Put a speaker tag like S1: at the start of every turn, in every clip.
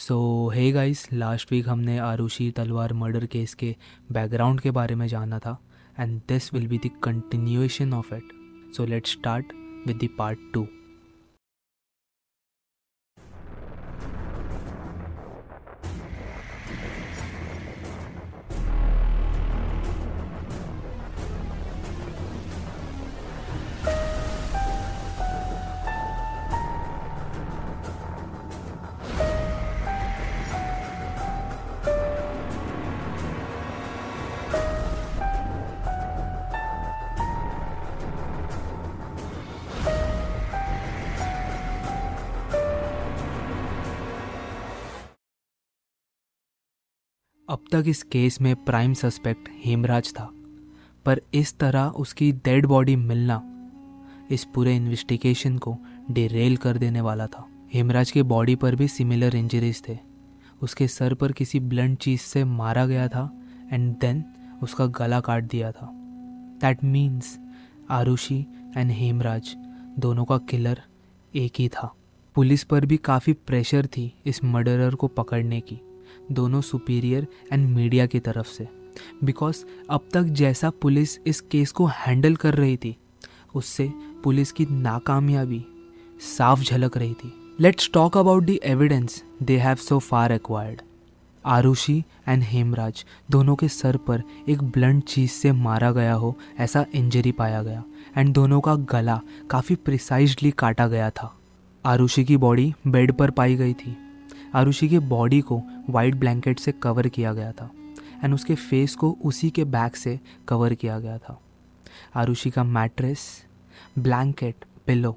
S1: So hey guys last week हमने आरुषि तलवार murder case के बैकग्राउंड के बारे में जाना था and this will be the continuation of it so let's start with the part two अब तक इस केस में प्राइम सस्पेक्ट हेमराज था, पर इस तरह उसकी डेड बॉडी मिलना इस पूरे इन्वेस्टिगेशन को डिरेल कर देने वाला था। हेमराज के बॉडी पर भी सिमिलर इंजरीज थे। उसके सर पर किसी ब्लंट चीज़ से मारा गया था एंड देन उसका गला काट दिया था। That means Aarushi and Hemraj दोनों का किलर एक ही था। पुलिस पर भी काफ़ी प्रेशर थी इस मर्डरर को पकड़ने की। दोनों सुपीरियर एंड मीडिया की तरफ़ से। बिकॉज़ अब तक जैसा पुलिस इस केस को हैंडल कर रही थी, उससे पुलिस की नाकामयाबी साफ़ झलक रही थी। Let's talk about the evidence they have so far acquired Aarushi and Hemraj दोनों के सर पर एक ब्लंट चीज़ से मारा गया हो, ऐसा इंजरी पाया गया एंड दोनों का गला काफ़ी प्रिसाइजली काटा गया था। आरुषि की बॉडी बेड पर पाई गई थी। आरुषि के बॉडी को वाइट ब्लैंकेट से कवर किया गया था एंड उसके फेस को उसी के बैक से कवर किया गया था आरुषि का mattress blanket pillow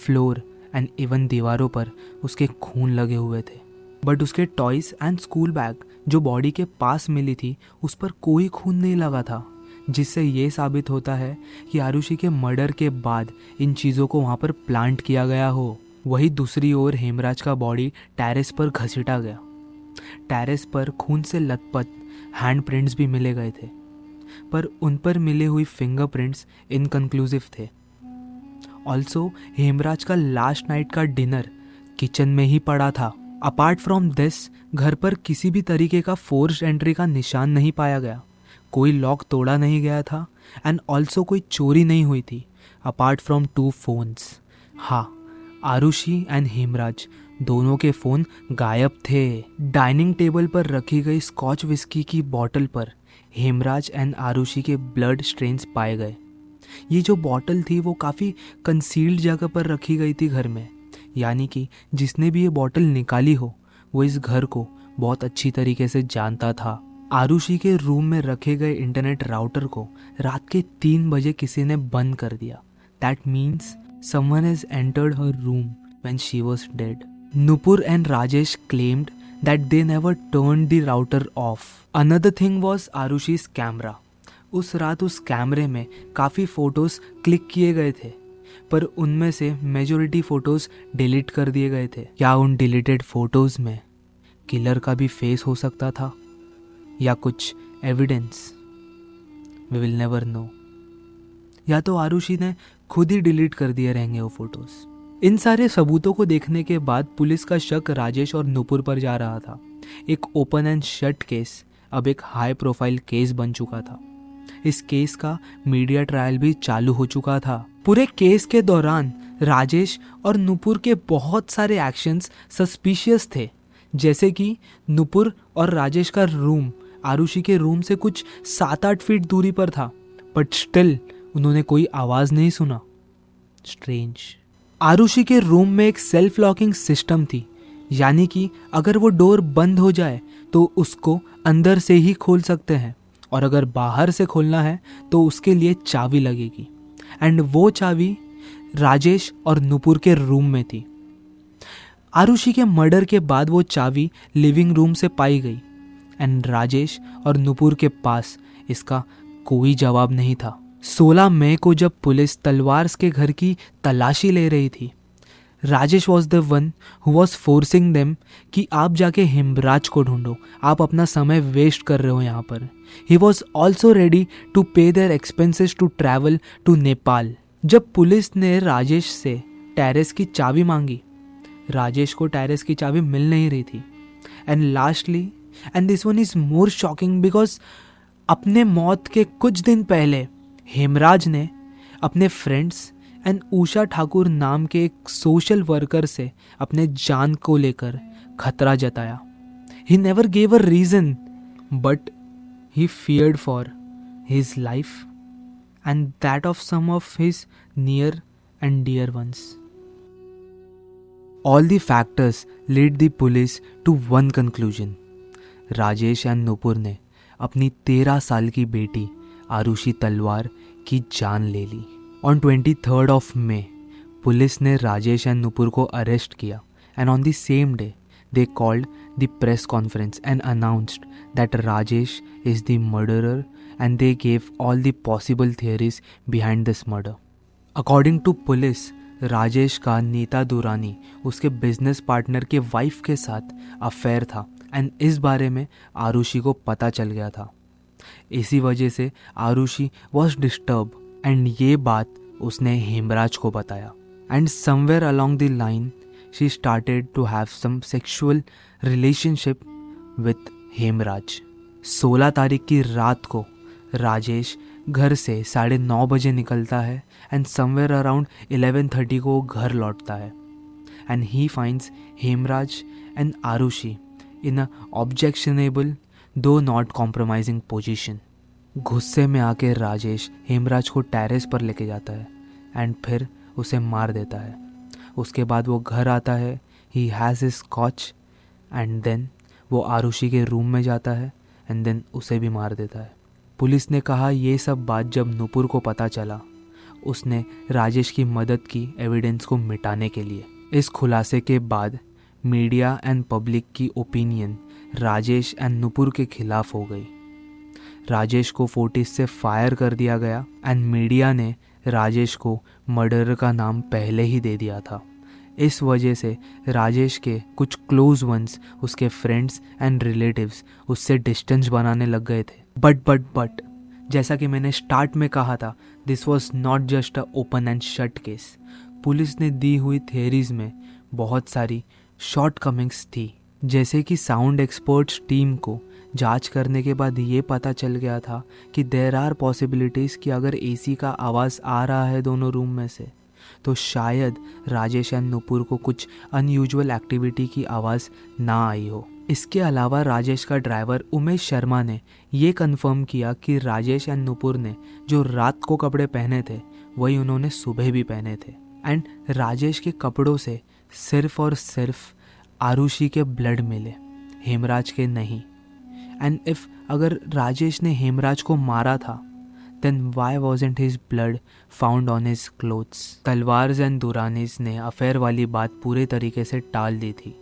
S1: floor and even दीवारों पर उसके खून लगे हुए थे। बट उसके टॉयज एंड स्कूल बैग जो बॉडी के पास मिली थी, उस पर कोई खून नहीं लगा था, जिससे ये साबित होता है कि आरुषि के मर्डर के बाद इन चीज़ों को वहाँ पर प्लांट किया गया हो। वही दूसरी ओर हेमराज का बॉडी टेरेस पर घसीटा गया। टेरेस पर खून से लथपथ हैंड प्रिंट्स भी मिले गए थे, पर उन पर मिले हुई फिंगरप्रिंट्स इनकन्क्लूसिव थे। ऑल्सो हेमराज का लास्ट नाइट का डिनर किचन में ही पड़ा था। अपार्ट फ्रॉम दिस घर पर किसी भी तरीके का फोर्स एंट्री का निशान नहीं पाया गया। कोई लॉक तोड़ा नहीं गया था एंड ऑल्सो कोई चोरी नहीं हुई थी। अपार्ट फ्रॉम टू फोन्स हाँ आरुषि एंड हेमराज दोनों के फ़ोन गायब थे। डाइनिंग टेबल पर रखी गई स्कॉच विस्की की बॉटल पर हेमराज एंड आरुषि के ब्लड स्ट्रेन्स पाए गए। ये जो बॉटल थी, वो काफ़ी कंसील्ड जगह पर रखी गई थी घर में। यानी कि जिसने भी ये बॉटल निकाली हो, वो इस घर को बहुत अच्छी तरीके से जानता था। आरुषि के रूम में रखे गए इंटरनेट राउटर को रात के तीन बजे किसी ने बंद कर दिया। That means someone has entered her room when she was dead. Nupur and Rajesh claimed that they never turned the router off. Another thing was Arushi's camera. उस रात उस कैमरे में काफ़ी फ़ोटोज़ क्लिक किए गए थे पर उनमें से मेजोरिटी फ़ोटोज़ डिलीट कर दिए गए थे क्या उन डिलीटेड फ़ोटोज़ में किलर का भी फेस हो सकता था या कुछ evidence we will never know या तो आरुषि ने खुद ही डिलीट कर दिए रहेंगे वो फ़ोटोज़। इन सारे सबूतों को देखने के बाद पुलिस का शक राजेश और नुपुर पर जा रहा था। एक ओपन एंड शट केस, अब एक हाई प्रोफ़ाइल केस बन चुका था। इस केस का मीडिया ट्रायल भी चालू हो चुका था। पूरे केस के दौरान राजेश और नुपुर के बहुत सारे एक्शंस सस्पिशियस थे। जैसे कि नुपुर और राजेश का रूम, आरुषि के रूम से कुछ सात आठ फीट दूरी पर था। बट स्टिल उन्होंने कोई आवाज़ नहीं सुना। स्ट्रेंज आरुषि के रूम में एक सेल्फ लॉकिंग सिस्टम थी। यानी कि अगर वो डोर बंद हो जाए तो उसको अंदर से ही खोल सकते हैं। और अगर बाहर से खोलना है तो उसके लिए चाबी लगेगी। एंड वो चाबी राजेश और नुपुर के रूम में थी। आरुषि के मर्डर के बाद वो चाबी लिविंग रूम से पाई गई। एंड राजेश और नुपुर के पास इसका कोई जवाब नहीं था। 16 मई को जब पुलिस तलवार के घर की तलाशी ले रही थी, Rajesh was the one who was forcing them कि आप जाके हिमराज को ढूंढो, आप अपना समय वेस्ट कर रहे हो यहाँ पर। He was also ready to pay their expenses to travel to Nepal जब पुलिस ने राजेश से टेरेस की चाबी मांगी, राजेश को टेरेस की चाबी मिल नहीं रही थी। And lastly and this one is more shocking because अपने मौत के कुछ दिन पहले हेमराज ने अपने फ्रेंड्स एंड उषा ठाकुर नाम के एक सोशल वर्कर से अपने जान को लेकर खतरा जताया। He never gave a reason but he feared for his life and that of some of his near and dear ones all the factors lead the police to one conclusion Rajesh and Nupur ने अपनी तेरह साल की बेटी आरुषि तलवार की जान ले ली। On twenty third of May police ने राजेश एंड नुपुर को अरेस्ट किया and on the same day they called the press conference and announced that Rajesh is the murderer and they gave all the possible theories behind this murder according to police, Rajesh का नीता दुरानी, उसके business partner के wife के साथ affair था and इस बारे में आरुषि को पता चल गया था। इसी वजह से आरुषि वॉज़ डिस्टर्ब एंड ये बात उसने हेमराज को बताया। And somewhere along the line she started to have some sexual relationship with Hemraj. 16 तारीख की रात को राजेश घर से साढ़े नौ बजे निकलता है and somewhere around eleven thirty को घर लौटता है। And he finds Hemraj and Aarushi in a objectionable though not compromising position गुस्से में आके राजेश हेमराज को टेरेस पर लेके जाता है एंड फिर उसे मार देता है। उसके बाद वो घर आता है he has a scotch and then वो आरुषि के रूम में जाता है एंड देन उसे भी मार देता है। पुलिस ने कहा, ये सब बात जब नूपुर को पता चला, उसने राजेश की मदद की एविडेंस को मिटाने के लिए। इस खुलासे के बाद मीडिया एंड पब्लिक की ओपिनियन राजेश एंड नुपुर के खिलाफ हो गई। राजेश को फोर्टिस से फायर कर दिया गया एंड मीडिया ने राजेश को मर्डर का नाम पहले ही दे दिया था। इस वजह से राजेश के कुछ क्लोज वंस उसके फ्रेंड्स एंड रिलेटिव्स उससे डिस्टेंस बनाने लग गए थे। बट बट बट जैसा कि मैंने स्टार्ट में कहा था this was not just a open and shut case police ने दी हुई थेरीज में बहुत सारी शॉर्ट कमिंग्स थी। जैसे कि साउंड एक्सपर्ट्स टीम को जाँच करने के बाद ये पता चल गया था कि देर आर पॉसिबिलिटीज़ कि अगर एसी का आवाज़ आ रहा है दोनों रूम में से तो शायद राजेश एंड नुपुर को कुछ अनयूजुअल एक्टिविटी की आवाज़ ना आई हो। इसके अलावा राजेश का ड्राइवर उमेश शर्मा ने ये कन्फर्म किया कि राजेश एंड नुपुर ने जो रात को कपड़े पहने थे, वही उन्होंने सुबह भी पहने थे। एंड राजेश के कपड़ों से सिर्फ़ और सिर्फ़ आरुषि के ब्लड मिले, हेमराज के नहीं। एंड इफ़ अगर राजेश ने हेमराज को मारा था then why wasn't his blood found on his clothes Talwars and Duranis ने अफेयर वाली बात पूरे तरीके से टाल दी थी।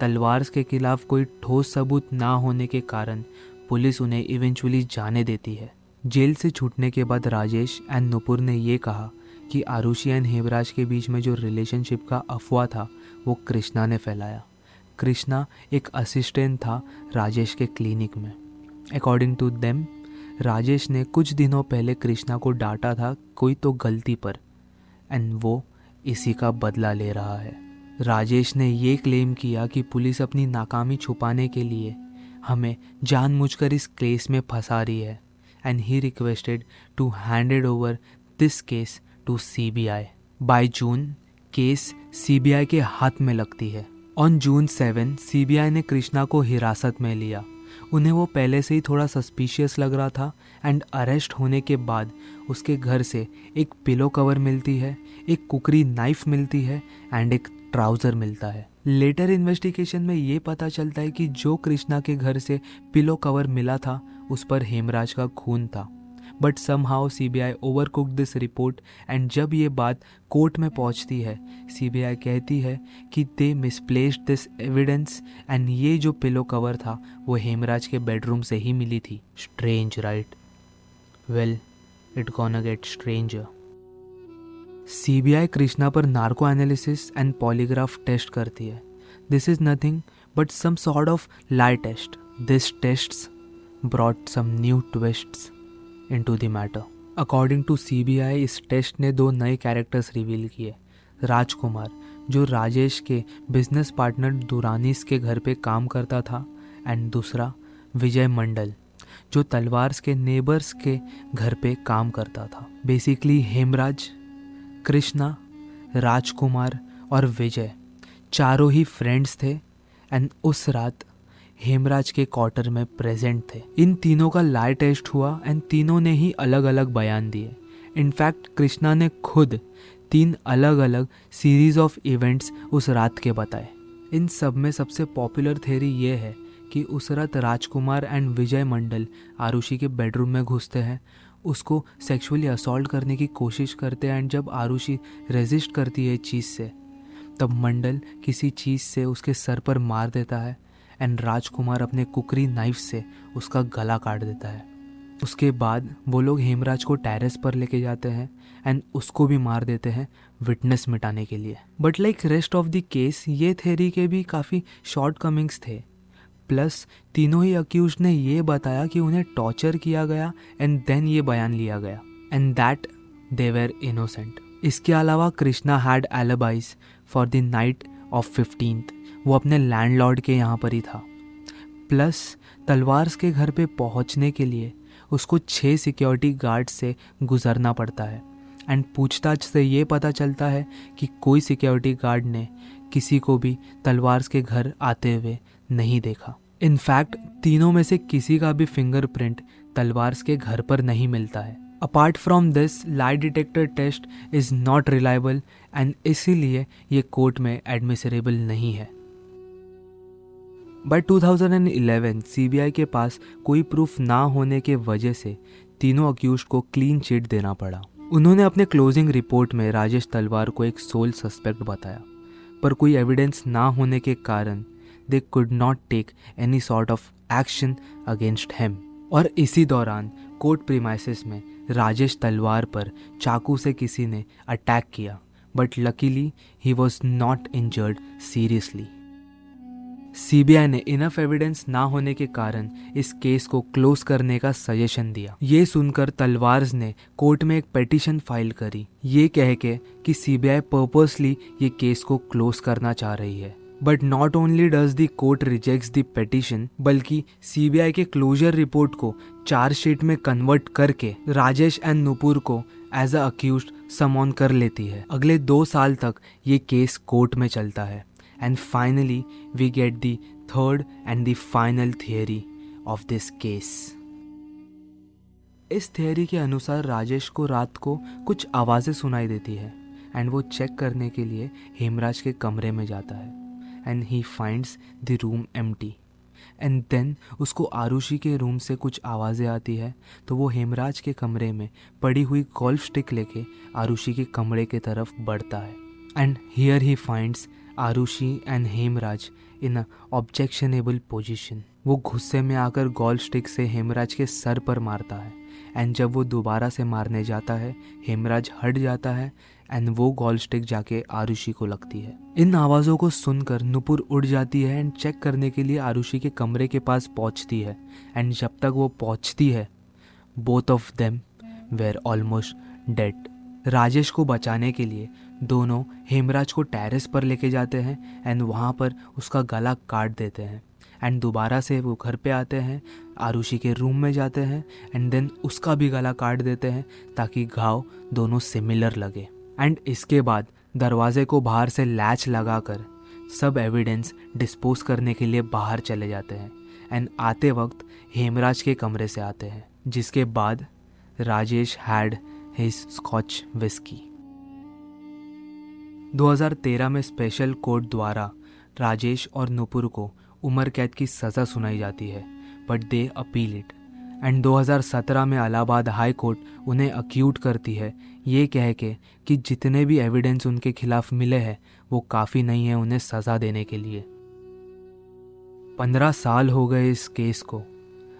S1: तलवार्स के खिलाफ कोई ठोस सबूत ना होने के कारण पुलिस उन्हें इवेंचुअली जाने देती है। जेल से छूटने के बाद राजेश एंड नुपुर ने यह कहा कि आरुषि एंड हेमराज के बीच में जो रिलेशनशिप का अफवाह था वो कृष्णा ने फैलाया। कृष्णा एक असिस्टेंट था राजेश के क्लिनिक में। अकॉर्डिंग टू देम राजेश ने कुछ दिनों पहले कृष्णा को डांटा था, कोई तो गलती पर। एंड वो इसी का बदला ले रहा है। राजेश ने ये क्लेम किया कि पुलिस अपनी नाकामी छुपाने के लिए हमें जानबूझकर इस केस में फंसा रही है। And he requested to handed over this case to C B I by June case C B I के हाथ में लगती है। ऑन जून सेवन सीबीआई ने कृष्णा को हिरासत में लिया। उन्हें वो पहले से ही थोड़ा सस्पिशियस लग रहा था एंड अरेस्ट होने के बाद उसके घर से एक पिलो कवर मिलती है, एक कुकरी नाइफ मिलती है एंड एक ट्राउज़र मिलता है। लेटर इन्वेस्टिगेशन में ये पता चलता है कि जो कृष्णा के घर से पिलो कवर मिला था, उस पर हेमराज का खून था। But somehow C B I overlook this report and जब ये बात कोर्ट में पहुँचती है सी बी आई कहती है कि they misplaced this evidence and ये जो पिलो कवर था, वो हेमराज के बेडरूम से ही मिली थी। Strange right well it can get stranger C B I Krishna पर narco analysis and polygraph test करती है। This is nothing but some sort of lie test this test brought some new twists into the matter according to CBI इस test ने दो नए characters reveal किए। राजकुमार, जो राजेश के बिज़नेस पार्टनर दुरानीस के घर पे काम करता था। एंड दूसरा, विजय मंडल, जो तलवार्स के नेबर्स के घर पे काम करता था। बेसिकली हेमराज, कृष्णा, राजकुमार और विजय, चारों ही फ्रेंड्स थे। एंड उस रात हेमराज के क्वार्टर में प्रेजेंट थे। इन तीनों का लाई टेस्ट हुआ एंड तीनों ने ही अलग अलग बयान दिए। इनफैक्ट कृष्णा ने खुद तीन अलग अलग सीरीज़ ऑफ़ इवेंट्स उस रात के बताए। इन सब में सबसे पॉपुलर थेरी ये है कि उस रात राजकुमार एंड विजय मंडल आरुषि के बेडरूम में घुसते हैं। उसको सेक्सुअली असॉल्ट करने की कोशिश करते हैं एंड जब आरुषि रेजिस्ट करती है चीज़ से, तब मंडल किसी चीज़ से उसके सर पर मार देता है। एंड राजकुमार अपने कुकरी नाइफ से उसका गला काट देता है। उसके बाद वो लोग हेमराज को टेरेस पर लेके जाते हैं एंड उसको भी मार देते हैं विटनेस मिटाने के लिए। But like rest of the case ये थेरी के भी काफ़ी शॉर्ट कमिंग्स थे। प्लस तीनों ही अक्यूज ने ये बताया कि उन्हें टॉर्चर किया गया एंड देन ये बयान लिया गया। And that they were innocent इसके अलावा Krishna had alibis for the night of fifteenth वो अपने लैंडलॉर्ड के यहाँ पर ही था। प्लस तलवार्स के घर पे पहुँचने के लिए उसको छः सिक्योरिटी गार्ड से गुजरना पड़ता है। एंड पूछताछ से ये पता चलता है कि कोई सिक्योरिटी गार्ड ने किसी को भी तलवार्स के घर आते हुए नहीं देखा। इनफैक्ट तीनों में से किसी का भी फिंगरप्रिंट तलवार्स के घर पर नहीं मिलता है। Apart from this lie detector test is not reliable and इसीलिए ये कोर्ट में एडमिसरेबल नहीं है। बाय 2011 सीबीआई के पास कोई प्रूफ ना होने के वजह से तीनों अक्यूज को क्लीन चिट देना पड़ा। उन्होंने अपने क्लोजिंग रिपोर्ट में राजेश तलवार को एक सोल सस्पेक्ट बताया। पर कोई एविडेंस ना होने के कारण they could not take any sort of action against Hem और इसी दौरान कोर्ट प्रीमाइसिस में राजेश तलवार पर चाकू से किसी ने अटैक किया। But luckily he was not injured seriously CBI ने इनफ एविडेंस ना होने के कारण इस केस को क्लोज करने का सजेशन दिया। ये सुनकर तलवार्स ने कोर्ट में एक पेटिशन फ़ाइल करी। ये कह के कि सीबीआई पर्पसली ये केस को क्लोज करना चाह रही है। But not only does the court rejects the petition बल्कि सीबीआई के क्लोजर रिपोर्ट को चार्जशीट में कन्वर्ट करके राजेश एंड नुपुर को एज अ अक्यूज समॉन कर लेती है। अगले दो साल तक ये केस कोर्ट में चलता है। And finally we get the third and the final theory of this case इस थियरी के अनुसार राजेश को रात को कुछ आवाज़ें सुनाई देती है एंड वो चेक करने के लिए हेमराज के कमरे में जाता है and he finds the room M and then उसको आरुषि के रूम से कुछ आवाज़ें आती है तो वो हेमराज के कमरे में पड़ी हुई गोल्फ स्टिक लेके आरुषि के कमरे के तरफ़ बढ़ता है. And here he finds Aarushi and Hemraj in objectionable position वो गुस्से में आकर गोल स्टिक से हेमराज के सर पर मारता है एंड जब वो दोबारा से मारने जाता है, हेमराज हट जाता है एंड वो गोल स्टिक जाके आरुषि को लगती है। इन आवाज़ों को सुनकर नुपुर उड़ जाती है एंड चेक करने के लिए आरुषि के कमरे के पास पहुँचती है एंड जब तक वो पहुँचती है both of them were almost dead Rajesh को बचाने के लिए दोनों हेमराज को टेरेस पर लेके जाते हैं एंड वहाँ पर उसका गला काट देते हैं एंड दोबारा से वो घर पे आते हैं, आरुषि के रूम में जाते हैं एंड देन उसका भी गला काट देते हैं ताकि घाव दोनों सिमिलर लगे एंड इसके बाद दरवाजे को बाहर से लैच लगाकर सब एविडेंस डिस्पोज करने के लिए बाहर चले जाते हैं एंड आते वक्त हेमराज के कमरे से आते हैं, जिसके बाद Rajesh had his scotch whisky 2013 में स्पेशल कोर्ट द्वारा राजेश और नुपुर को उम्र कैद की सज़ा सुनाई जाती है but they appeal it and 2017 में अलाहाबाद हाई कोर्ट उन्हें अक्यूट करती है, ये कह के कि जितने भी एविडेंस उनके खिलाफ मिले हैं, वो काफ़ी नहीं है उन्हें सज़ा देने के लिए। पंद्रह साल हो गए इस केस को।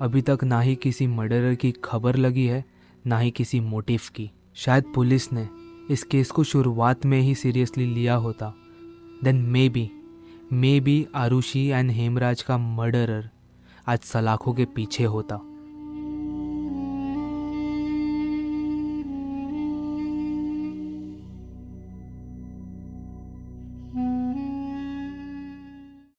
S1: अभी तक ना ही किसी मर्डरर की खबर लगी है, ना ही किसी मोटिव की। शायद पुलिस ने इस केस को शुरुआत में ही सीरियसली लिया होता। Then maybe maybe Aarushi and Hemraj का मर्डरर आज सलाखों के पीछे होता।